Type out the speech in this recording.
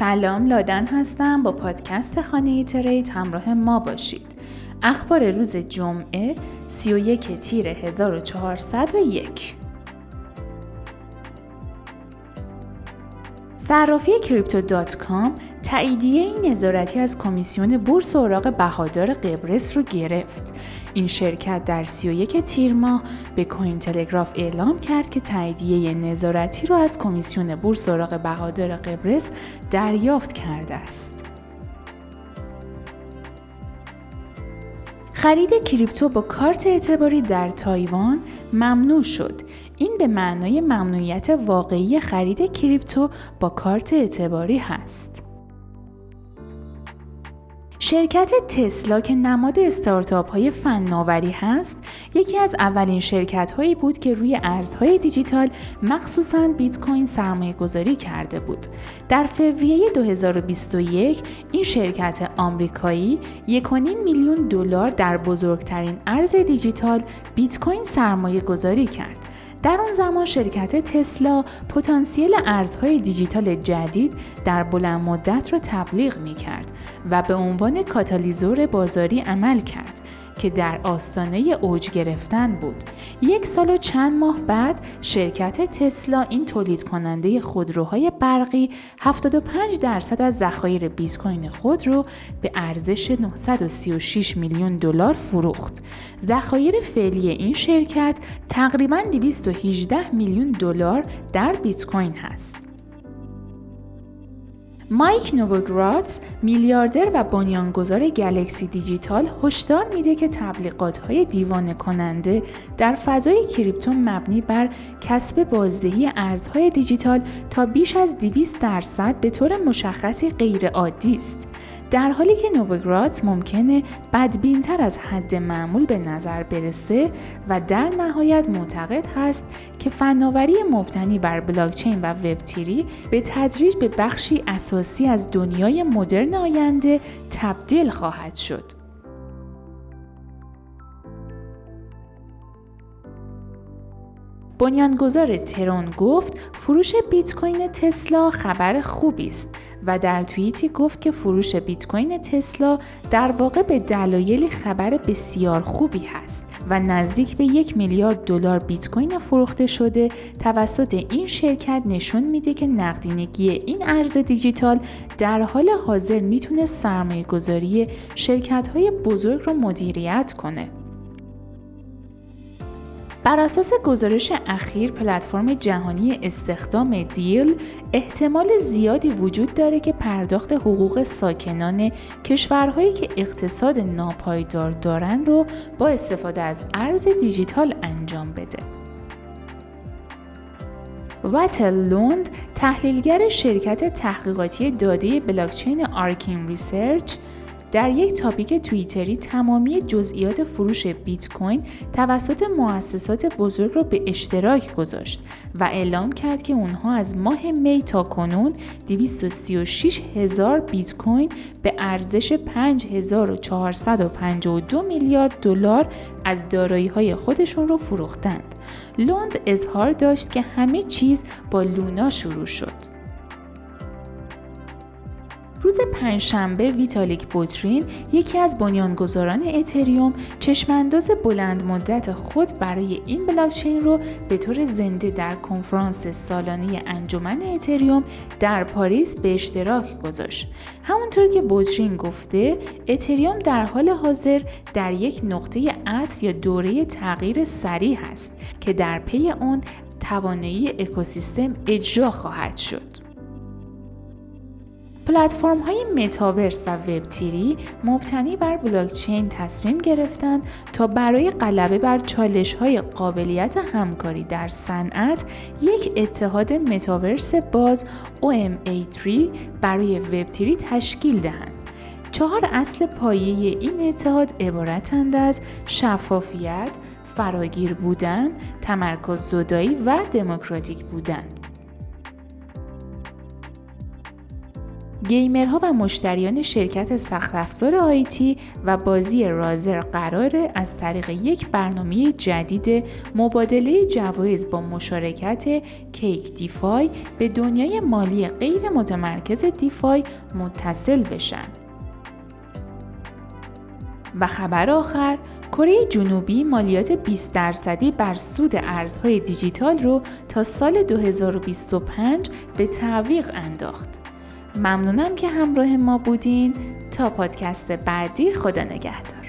سلام لادن هستم. با پادکست خانه ترید همراه ما باشید. اخبار روز جمعه 31 تیر 1401 صرافی کریپتو دات کام تاییدیه نظارتی از کمیسیون بورس اوراق بهادار قبرس رو گرفت. این شرکت در 31 تیر ماه به کوین تلگراف اعلام کرد که تاییدیه نظارتی رو از کمیسیون بورس اوراق بهادار قبرس دریافت کرده است. خرید کریپتو با کارت اعتباری در تایوان ممنوع شد. این به معنای ممنوعیت واقعی خرید کریپتو با کارت اعتباری هست. شرکت تسلا که نماد استارتاپ های فناوری هست یکی از اولین شرکت هایی بود که روی ارزهای دیجیتال مخصوصا بیت کوین سرمایه گذاری کرده بود. در فوریه 2021 این شرکت آمریکایی 1.5 میلیون دلار در بزرگترین ارز دیجیتال بیت کوین سرمایه گذاری کرد. در آن زمان شرکت تسلا پتانسیل ارزهای دیجیتال جدید در بلند مدت را تبلیغ می کرد و به عنوان کاتالیزور بازاری عمل کرد. که در آستانه اوج گرفتن بود. یک سال و چند ماه بعد شرکت تسلا این تولید کننده خودروهای برقی 75 درصد از ذخایر بیت کوین خود رو به ارزش 936 میلیون دلار فروخت. ذخایر فعلی این شرکت تقریبا 218 میلیون دلار در بیت کوین هست. مایک نووگراتس میلیاردر و بنیانگذار گلکسی دیجیتال هشدار میده که تبلیغات های دیوانه کننده در فضای کریپتو مبنی بر کسب بازدهی ارزهای دیجیتال تا بیش از 200 درصد به طور مشخصی غیر عادی است. در حالی که نووگرات ممکنه بدبینتر از حد معمول به نظر برسه و در نهایت معتقد هست که فناوری مبتنی بر بلاکچین و وب تیری به تدریج به بخشی اساسی از دنیای مدرن آینده تبدیل خواهد شد. بنیانگذار ترون گفت فروش بیت کوین تسلا خبر خوبی است و در توییتی گفت که فروش بیت کوین تسلا در واقع به دلایلی خبر بسیار خوبی هست و نزدیک به یک میلیارد دلار بیت کوین فروخته شده توسط این شرکت نشون میده که نقدینگی این ارز دیجیتال در حال حاضر می‌تونه سرمایه گذاری شرکت های بزرگ رو مدیریت کنه. بر اساس گزارش اخیر پلتفرم جهانی استخدام دیل احتمال زیادی وجود داره که پرداخت حقوق ساکنان کشورهایی که اقتصاد ناپایدار دارن رو با استفاده از ارز دیجیتال انجام بده. واتل لوند تحلیلگر شرکت تحقیقاتی داده بلاکچین آرکین ریسرچ در یک topic توییتری تمامی جزئیات فروش بیت کوین توسط مؤسسات بزرگ را به اشتراک گذاشت و اعلام کرد که اونها از ماه می تا کنون 236 هزار بیت کوین به ارزش 5452 میلیارد دلار از دارایی های خودشون رو فروختند. لوند اظهار داشت که همه چیز با لونا شروع شد. روز پنجشنبه ویتالیک بوترین یکی از بنیانگذاران اتریوم چشمانداز بلند مدت خود برای این بلاکچین رو به طور زنده در کنفرانس سالانه انجمن اتریوم در پاریس به اشتراک گذاشت. همونطور که بوترین گفته اتریوم در حال حاضر در یک نقطه عطف یا دوره تغییر سریع است که در پی اون توانایی اکوسیستم اجرا خواهد شد. پلتفرم های متاورس و وب تیری مبتنی بر بلاکچین تصمیم گرفتند تا برای غلبه بر چالش های قابلیت همکاری در صنعت یک اتحاد متاورس باز OMA3 برای وب تیری تشکیل دهند. چهار اصل پایه این اتحاد عبارتند از شفافیت، فراگیر بودن، تمرکز زدایی و دموکراتیک بودن. گیمرها و مشتریان شرکت سخت افزار آیتی و بازی رازر قراره از طریق یک برنامه جدید مبادله جوایز با مشارکت کیک دیفای به دنیای مالی غیر متمرکز دیفای متصل بشن. و خبر آخر کره جنوبی مالیات 20 درصدی بر سود ارزهای دیجیتال رو تا سال 2025 به تعویق انداخت. ممنونم که همراه ما بودین تا پادکست بعدی خدا نگهدار.